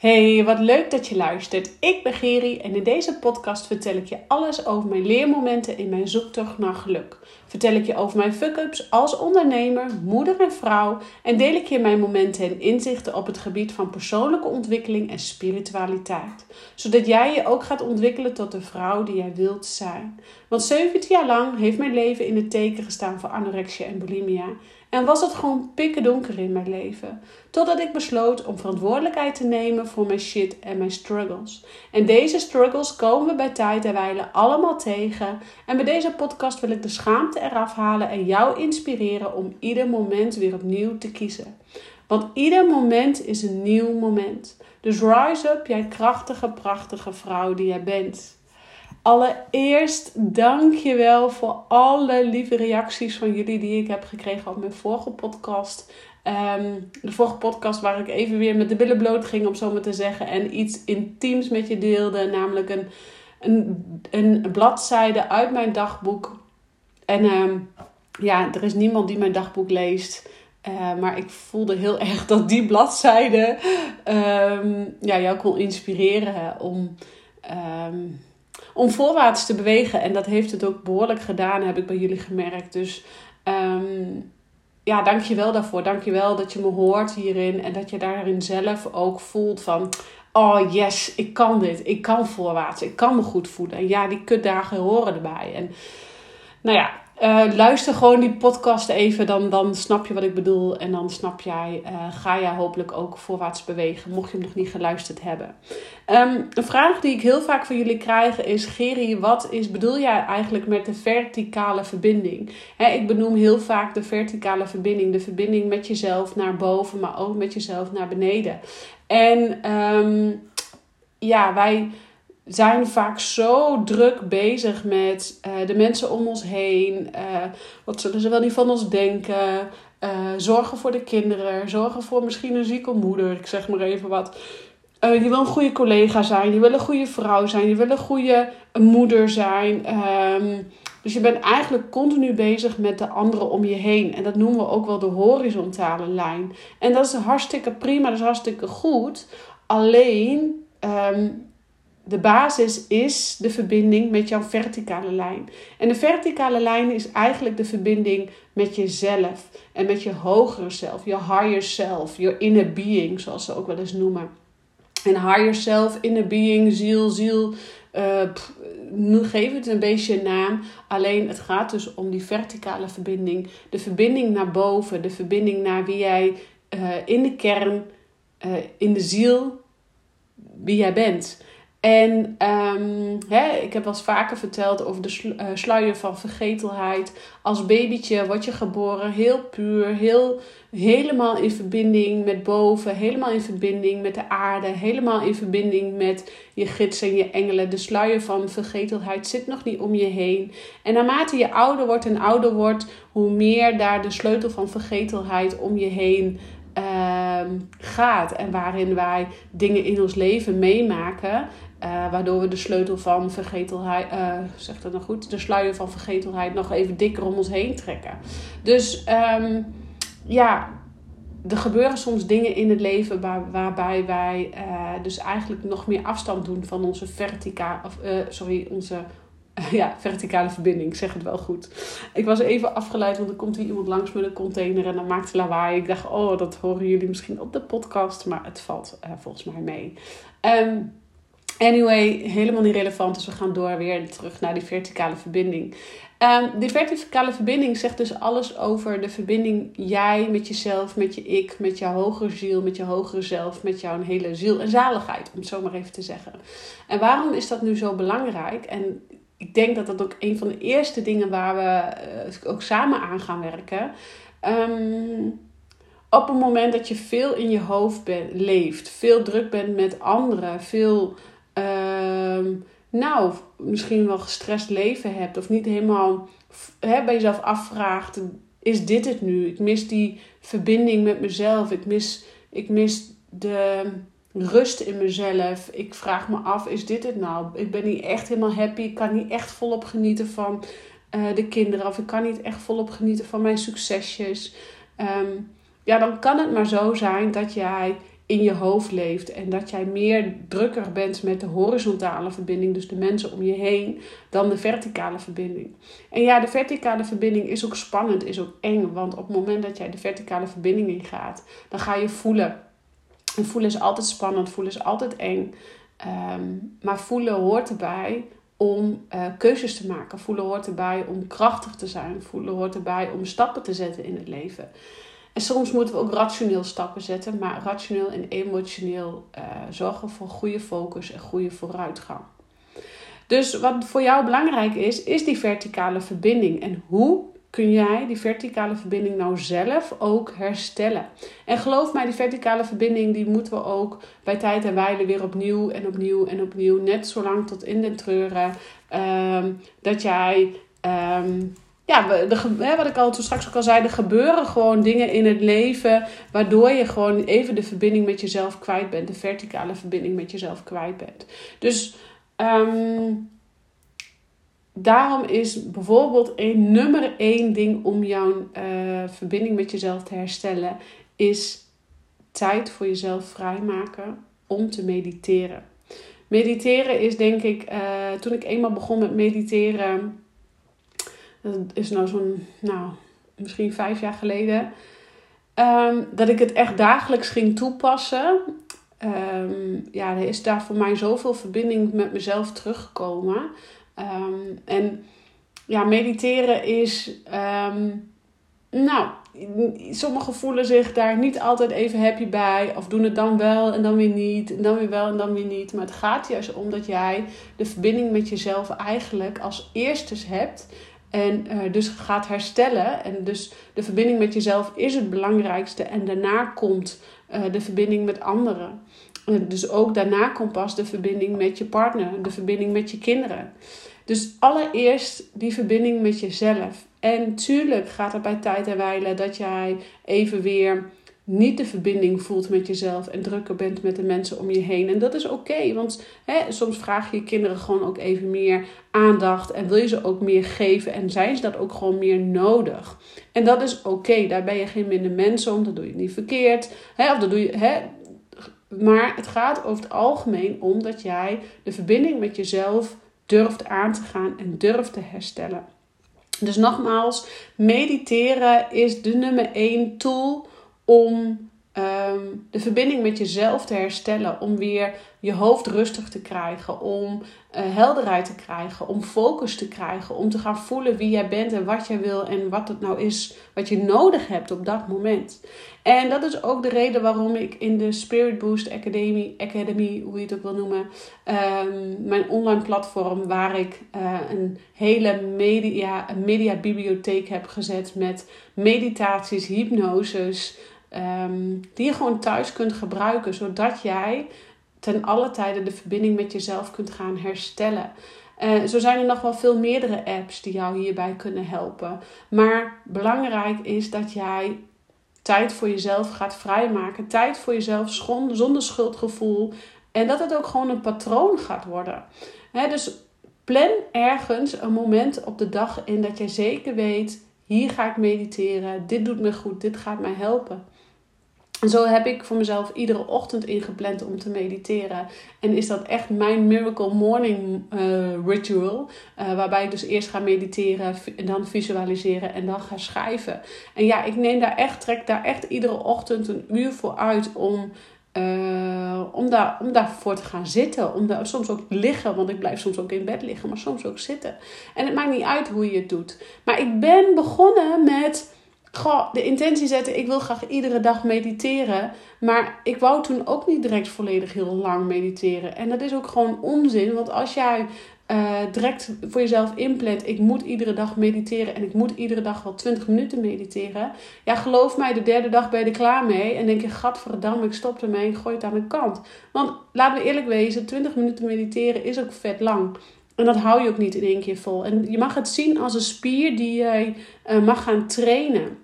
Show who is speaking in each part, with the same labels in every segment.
Speaker 1: Hey, wat leuk dat je luistert. Ik ben Geri en in deze podcast vertel ik je alles over mijn leermomenten in mijn zoektocht naar geluk. Vertel ik je over mijn fuck-ups als ondernemer, moeder en vrouw en deel ik je mijn momenten en inzichten op het gebied van persoonlijke ontwikkeling en spiritualiteit. Zodat jij je ook gaat ontwikkelen tot de vrouw die jij wilt zijn. Want 17 jaar lang heeft mijn leven in het teken gestaan voor anorexia en bulimia. En was het gewoon pikken donker in mijn leven. Totdat ik besloot om verantwoordelijkheid te nemen voor mijn shit en mijn struggles. En deze struggles komen we bij tijd en wijle allemaal tegen. En bij deze podcast wil ik de schaamte eraf halen en jou inspireren om ieder moment weer opnieuw te kiezen. Want ieder moment is een nieuw moment. Dus rise up, jij krachtige, prachtige vrouw die jij bent. Allereerst dank je wel voor alle lieve reacties van jullie die ik heb gekregen op mijn vorige podcast. Ehm, de vorige podcast waar ik even weer met de billen bloot ging, om zo maar te zeggen. En iets intiems met je deelde. Namelijk een, een, een bladzijde uit mijn dagboek. En ehm, ja, er is niemand die mijn dagboek leest. Uh, maar ik voelde heel erg dat die bladzijde um, ja, jou kon inspireren om om voorwaarts te bewegen. En dat heeft het ook behoorlijk gedaan, heb ik bij jullie gemerkt. Dus um, ja, dank je wel daarvoor. Dank je wel dat je me hoort hierin. En dat je daarin zelf ook voelt van... Oh yes, ik kan dit. Ik kan voorwaarts. Ik kan me goed voelen. En ja, die kutdagen horen erbij. En nou ja, uh, luister gewoon die podcast even, dan, dan snap je wat ik bedoel. En dan snap jij, uh, ga jij hopelijk ook voorwaarts bewegen, mocht je hem nog niet geluisterd hebben. Um, een vraag die ik heel vaak van jullie krijg is: Geri, wat is, bedoel jij eigenlijk met de verticale verbinding? Ik benoem heel vaak de verticale verbinding, de verbinding met jezelf naar boven, maar ook met jezelf naar beneden. En um, ja, wij zijn vaak zo druk bezig met uh, de mensen om ons heen. Uh, wat zullen ze wel niet van ons denken? Uh, zorgen voor de kinderen. Zorgen voor misschien een zieke moeder. Ik zeg maar even wat. je wil een goede collega zijn. Je wil een goede vrouw zijn. Je wil een goede moeder zijn. Um, dus je bent eigenlijk continu bezig met de anderen om je heen. En dat noemen we ook wel de horizontale lijn. En dat is hartstikke prima. Dat is hartstikke goed. Alleen... Um, de basis is de verbinding met jouw verticale lijn. En de verticale lijn is eigenlijk de verbinding met jezelf en met je hogere zelf, je higher self, je inner being, zoals ze ook wel eens noemen. En higher self, inner being, ziel, ziel, uh, geef het een beetje een naam. Alleen het gaat dus om die verticale verbinding, de verbinding naar boven, de verbinding naar wie jij uh, in de kern, uh, in de ziel, wie jij bent. En um, hè, ik heb wel eens vaker verteld over de uh, sluier van vergetelheid. Als babytje word je geboren heel puur, heel, helemaal in verbinding met boven, helemaal in verbinding met de aarde, helemaal in verbinding met je gids en je engelen. De sluier van vergetelheid zit nog niet om je heen. En naarmate je ouder wordt en ouder wordt, hoe meer daar de sleutel van vergetelheid om je heen uh, gaat. En waarin wij dingen in ons leven meemaken. Uh, waardoor we de sleutel van vergetelheid, uh, zeg dat nou goed, de sluier van vergetelheid nog even dikker om ons heen trekken. Dus um, ja, er gebeuren soms dingen in het leven waar, waarbij wij uh, dus eigenlijk nog meer afstand doen van onze verticale, of, sorry, onze ja, verticale verbinding, ik zeg het wel goed. Ik was even afgeleid, want er komt hier iemand langs met een container en dan maakt lawaai. Ik dacht, oh, dat horen jullie misschien op de podcast, maar het valt volgens mij mee. Um, Anyway, helemaal niet relevant. Dus we gaan door weer terug naar die verticale verbinding. Um, die verticale verbinding zegt dus alles over de verbinding jij met jezelf, met je ik, met jouw hogere ziel, met je hogere zelf, met jouw hele ziel en zaligheid, om het zo maar even te zeggen. En waarom is dat nu zo belangrijk? En ik denk dat dat ook een van de eerste dingen waar we uh, ook samen aan gaan werken. Um, op het moment dat je veel in je hoofd leeft, veel druk bent met anderen, veel uh, nou, misschien wel gestrest leven hebt. Of niet helemaal hè, bij jezelf afvraagt: is dit het nu? Ik mis die verbinding met mezelf. Ik mis, ik mis de rust in mezelf. Ik vraag me af: is dit het nou? Ik ben niet echt helemaal happy. Ik kan niet echt volop genieten van uh, de kinderen. Of ik kan niet echt volop genieten van mijn succesjes. Um, ja, dan kan het maar zo zijn dat jij in je hoofd leeft. En dat jij meer drukker bent met de horizontale verbinding, dus de mensen om je heen, dan de verticale verbinding. En ja, de verticale verbinding is ook spannend, is ook eng. Want op het moment dat jij de verticale verbinding ingaat, dan ga je voelen. En voelen is altijd spannend, voelen is altijd eng. Ehm, maar voelen hoort erbij om uh, keuzes te maken. Voelen hoort erbij om krachtig te zijn. Voelen hoort erbij om stappen te zetten in het leven. En soms moeten we ook rationeel stappen zetten, maar rationeel en emotioneel uh, zorgen voor goede focus en goede vooruitgang. Dus wat voor jou belangrijk is, is die verticale verbinding. En hoe kun jij die verticale verbinding nou zelf ook herstellen? En geloof mij, die verticale verbinding die moeten we ook bij tijd en wijle weer opnieuw en opnieuw en opnieuw, net zolang tot in de treuren, um, dat jij um, ja, wat ik al toen straks ook al zei, er gebeuren gewoon dingen in het leven waardoor je gewoon even de verbinding met jezelf kwijt bent, de verticale verbinding met jezelf kwijt bent. Dus um, daarom is bijvoorbeeld een nummer één ding om jouw uh, verbinding met jezelf te herstellen, is tijd voor jezelf vrijmaken om te mediteren. Mediteren is denk ik, uh, toen ik eenmaal begon met mediteren dat is nou zo'n, nou, misschien vijf jaar geleden. Um, dat ik het echt dagelijks ging toepassen. Um, ja, er is daar voor mij zoveel verbinding met mezelf teruggekomen. Um, en ja, mediteren is. nou, sommigen voelen zich daar niet altijd even happy bij. Of doen het dan wel en dan weer niet. En dan weer wel en dan weer niet. Maar het gaat juist om dat jij de verbinding met jezelf eigenlijk als eerste hebt. En uh, dus gaat herstellen. En dus de verbinding met jezelf is het belangrijkste. En daarna komt uh, de verbinding met anderen. Uh, dus ook daarna komt pas de verbinding met je partner, de verbinding met je kinderen. Dus allereerst die verbinding met jezelf. En tuurlijk gaat er bij tijd en wijle dat jij even weer niet de verbinding voelt met jezelf en drukker bent met de mensen om je heen. En dat is oké, want hè, soms vraag je kinderen gewoon ook even meer aandacht en wil je ze ook meer geven en zijn ze dat ook gewoon meer nodig. En dat is oké, daar ben je geen minder mens om, dat doe je niet verkeerd. Hè, of dat doe je, hè, maar het gaat over het algemeen om dat jij de verbinding met jezelf durft aan te gaan en durft te herstellen. Dus nogmaals, mediteren is de nummer één tool om ehm, de verbinding met jezelf te herstellen. Om weer je hoofd rustig te krijgen. Om uh, helderheid te krijgen. Om focus te krijgen. Om te gaan voelen wie jij bent en wat jij wil. En wat het nou is wat je nodig hebt op dat moment. En dat is ook de reden waarom ik in de Spirit Boost Academy, Academy hoe je het ook wil noemen, um, mijn online platform waar ik uh, een hele media, media bibliotheek heb gezet met meditaties, hypnoses, um, die je gewoon thuis kunt gebruiken, zodat jij ten alle tijde de verbinding met jezelf kunt gaan herstellen. Uh, zo zijn er nog wel veel meerdere apps die jou hierbij kunnen helpen. Maar belangrijk is dat jij tijd voor jezelf gaat vrijmaken. Tijd voor jezelf zonder schuldgevoel. En dat het ook gewoon een patroon gaat worden. dus plan ergens een moment op de dag in dat jij zeker weet: hier ga ik mediteren. Dit doet me goed. Dit gaat mij helpen. En zo heb ik voor mezelf iedere ochtend ingepland om te mediteren. En is dat echt mijn Miracle Morning uh, Ritual. Uh, waarbij ik dus eerst ga mediteren, en dan visualiseren en dan ga schrijven. En ja, ik neem daar echt, trek daar echt iedere ochtend een uur voor uit om. Uh, om, daar, om daarvoor te gaan zitten. Om daar, soms ook liggen, want ik blijf soms ook in bed liggen, maar soms ook zitten. En het maakt niet uit hoe je het doet. Maar ik ben begonnen met goh, de intentie zetten, ik wil graag iedere dag mediteren. Maar ik wou toen ook niet direct volledig heel lang mediteren. En dat is ook gewoon onzin. Want als jij uh, direct voor jezelf inplant, ik moet iedere dag mediteren en ik moet iedere dag wel 20 minuten mediteren. Ja, geloof mij, de derde dag ben je er klaar mee. En denk je, gadverdamme, ik stop ermee en gooi het aan de kant. Want laten we eerlijk wezen, 20 minuten mediteren is ook vet lang. En dat hou je ook niet in één keer vol. En je mag het zien als een spier die jij uh, mag gaan trainen.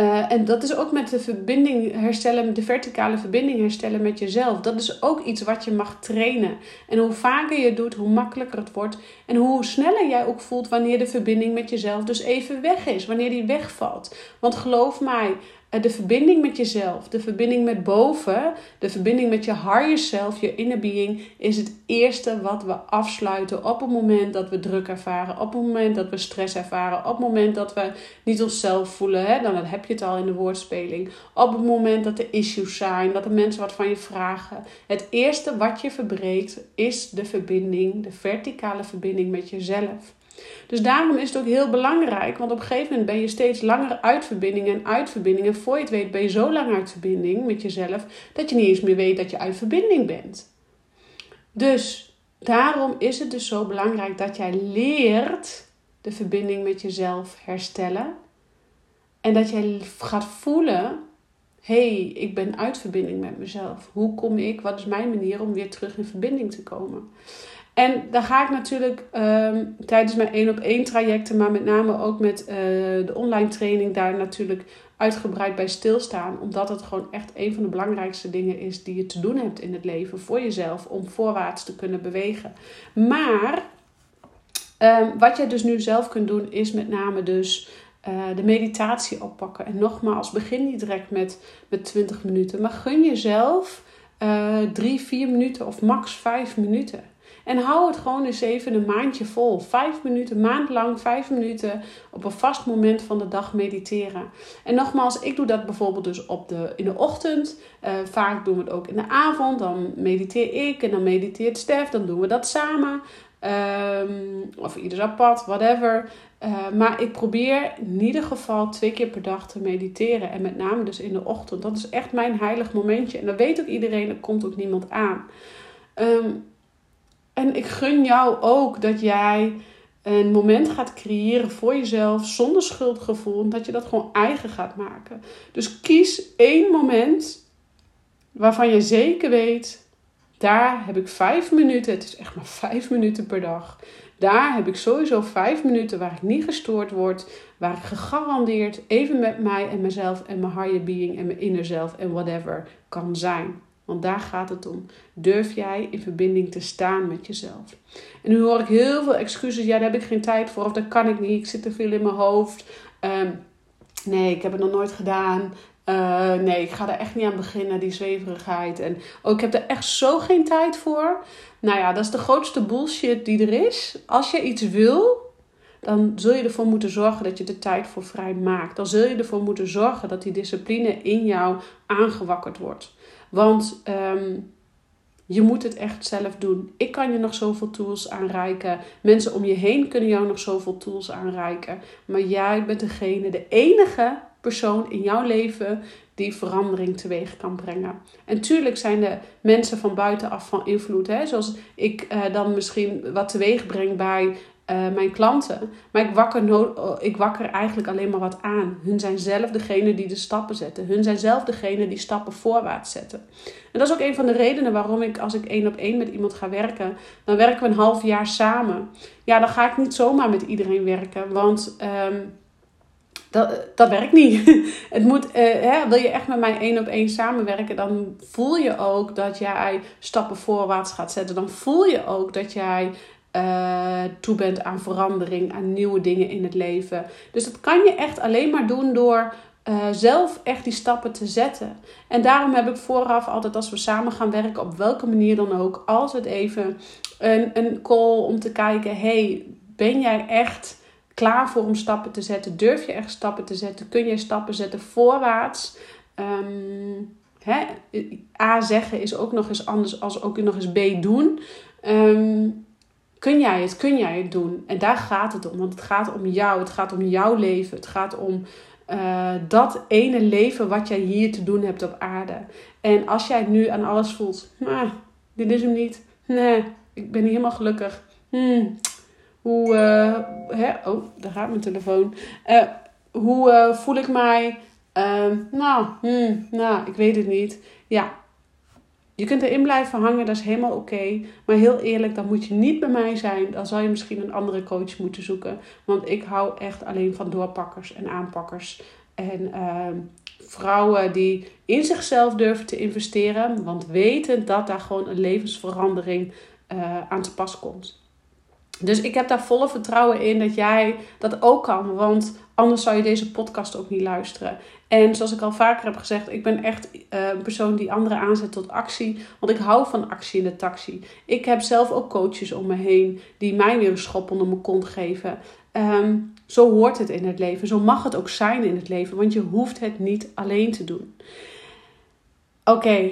Speaker 1: Uh, en dat is ook met de verbinding herstellen, de verticale verbinding herstellen met jezelf. Dat is ook iets wat je mag trainen. En hoe vaker je het doet, hoe makkelijker het wordt. En hoe sneller jij ook voelt wanneer de verbinding met jezelf dus even weg is. Wanneer die wegvalt. Want geloof mij, Eh, de verbinding met jezelf, de verbinding met boven, de verbinding met je higher self, je inner being, is het eerste wat we afsluiten op het moment dat we druk ervaren, op het moment dat we stress ervaren, op het moment dat we niet onszelf voelen. Hè? Dan heb je het al in de woordspeling. Op het moment dat er issues zijn, dat de mensen wat van je vragen. Het eerste wat je verbreekt is de verbinding, de verticale verbinding met jezelf. Dus daarom is het ook heel belangrijk, want op een gegeven moment ben je steeds langer uit verbinding en uit verbinding. En voor je het weet ben je zo lang uit verbinding met jezelf dat je niet eens meer weet dat je uit verbinding bent. Dus daarom is het dus zo belangrijk dat jij leert de verbinding met jezelf herstellen. En dat jij gaat voelen: hé, hey, ik ben uit verbinding met mezelf. Hoe kom ik? Wat is mijn manier om weer terug in verbinding te komen? En daar ga ik natuurlijk ehm, tijdens mijn één op één trajecten, maar met name ook met uh, de online training, daar natuurlijk uitgebreid bij stilstaan. Omdat het gewoon echt een van de belangrijkste dingen is die je te doen hebt in het leven voor jezelf om voorwaarts te kunnen bewegen. Maar um, wat je dus nu zelf kunt doen, is met name dus. Uh, de meditatie oppakken. En nogmaals, begin niet direct met, met 20 minuten. Maar gun jezelf uh, drie, vier minuten of max vijf minuten. En hou het gewoon eens even een maandje vol. Vijf minuten, maand lang, vijf minuten op een vast moment van de dag mediteren. En nogmaals, ik doe dat bijvoorbeeld dus op de, in de ochtend. Uh, vaak doen we het ook in de avond. Dan mediteer ik en dan mediteert Stef. Dan doen we dat samen. Um, of ieder apart, whatever. Uh, maar ik probeer in ieder geval twee keer per dag te mediteren. En met name dus in de ochtend. Dat is echt mijn heilig momentje. En dat weet ook iedereen, er komt ook niemand aan. Um, en ik gun jou ook dat jij een moment gaat creëren voor jezelf zonder schuldgevoel. Dat je dat gewoon eigen gaat maken. Dus kies één moment waarvan je zeker weet, daar heb ik vijf minuten. Het is echt maar vijf minuten per dag. Daar heb ik sowieso vijf minuten waar ik niet gestoord word. Waar ik gegarandeerd even met mij en mezelf en mijn higher being en mijn inner zelf en whatever kan zijn. Want daar gaat het om. Durf jij in verbinding te staan met jezelf? En nu hoor ik heel veel excuses. Ja, daar heb ik geen tijd voor. Of dat kan ik niet. Ik zit te veel in mijn hoofd. Ehm, nee, ik heb het nog nooit gedaan. Uh, nee, ik ga er echt niet aan beginnen, die zweverigheid. En oh, ik heb er echt zo geen tijd voor. Nou ja, dat is de grootste bullshit die er is. Als je iets wil, dan zul je ervoor moeten zorgen dat je de tijd voor vrij maakt. Dan zul je ervoor moeten zorgen dat die discipline in jou aangewakkerd wordt. Want ehm, je moet het echt zelf doen. Ik kan je nog zoveel tools aanreiken. Mensen om je heen kunnen jou nog zoveel tools aanreiken. Maar jij bent degene, de enige persoon in jouw leven die verandering teweeg kan brengen. En tuurlijk zijn de mensen van buitenaf van invloed. Hè? Zoals ik uh, dan misschien wat teweeg breng bij uh, mijn klanten. Maar ik wakker, no ik wakker eigenlijk alleen maar wat aan. Hun zijn zelf degene die de stappen zetten. Hun zijn zelf degene die stappen voorwaarts zetten. En dat is ook een van de redenen waarom ik, als ik één op één met iemand ga werken, dan werken we een half jaar samen. Ja, dan ga ik niet zomaar met iedereen werken, want. Um, dat, dat werkt niet. Het moet, hè, wil je echt met mij één op één samenwerken, dan voel je ook dat jij stappen voorwaarts gaat zetten. Dan voel je ook dat jij uh, toe bent aan verandering, aan nieuwe dingen in het leven. Dus dat kan je echt alleen maar doen door uh, zelf echt die stappen te zetten. En daarom heb ik vooraf altijd als we samen gaan werken, op welke manier dan ook, altijd even een, een call om te kijken: hey, ben jij echt klaar voor om stappen te zetten? Durf je echt stappen te zetten? Kun je stappen zetten voorwaarts? Hè? A zeggen is ook nog eens anders als ook nog eens B doen. Um, Kun jij het? Kun jij het doen? En daar gaat het om. Want het gaat om jou. Het gaat om jouw leven. Het gaat om uh, dat ene leven wat jij hier te doen hebt op aarde. En als jij nu aan alles voelt, ah, dit is hem niet. Nee, ik ben niet helemaal gelukkig. Hmm. Hoe, uh, hè? oh, daar gaat mijn telefoon. Uh, hoe voel ik mij? Ehm, nou, hmm, nou, ik weet het niet. Ja, je kunt erin blijven hangen, dat is helemaal oké. Maar heel eerlijk, dan moet je niet bij mij zijn. Dan zal je misschien een andere coach moeten zoeken. Want ik hou echt alleen van doorpakkers en aanpakkers. En uh, vrouwen die in zichzelf durven te investeren. Want weten dat daar gewoon een levensverandering uh, aan te pas komt. Dus ik heb daar volle vertrouwen in dat jij dat ook kan. Want anders zou je deze podcast ook niet luisteren. En zoals ik al vaker heb gezegd, ik ben echt eh, een persoon die anderen aanzet tot actie. Want ik hou van actie in de taxi. Ik heb zelf ook coaches om me heen die mij weer een schop onder mijn kont geven. Ehm, zo hoort het in het leven. Zo mag het ook zijn in het leven. Want je hoeft het niet alleen te doen. Oké,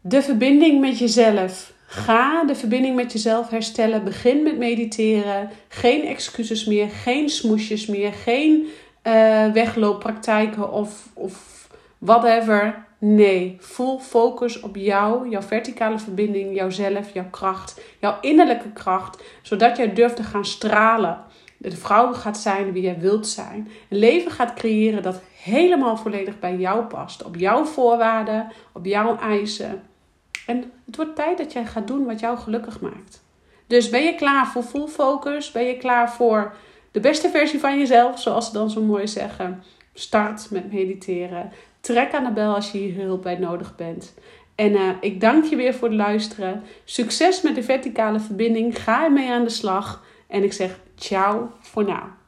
Speaker 1: de verbinding met jezelf. Ga de verbinding met jezelf herstellen. Begin met mediteren. Geen excuses meer, geen smoesjes meer, geen uh, weglooppraktijken of, of whatever. Nee, full focus op jou, jouw verticale verbinding, jouzelf, jouw kracht, jouw innerlijke kracht, zodat jij durft te gaan stralen. De vrouw gaat zijn wie jij wilt zijn. Een leven gaat creëren dat helemaal volledig bij jou past. Op jouw voorwaarden, op jouw eisen. En het wordt tijd dat jij gaat doen wat jou gelukkig maakt. Dus ben je klaar voor full focus? Ben je klaar voor de beste versie van jezelf, zoals ze dan zo mooi zeggen? Start met mediteren. Trek aan de bel als je hier hulp bij nodig bent. En uh, ik dank je weer voor het luisteren. Succes met de verticale verbinding. Ga ermee aan de slag. En ik zeg ciao voor nu.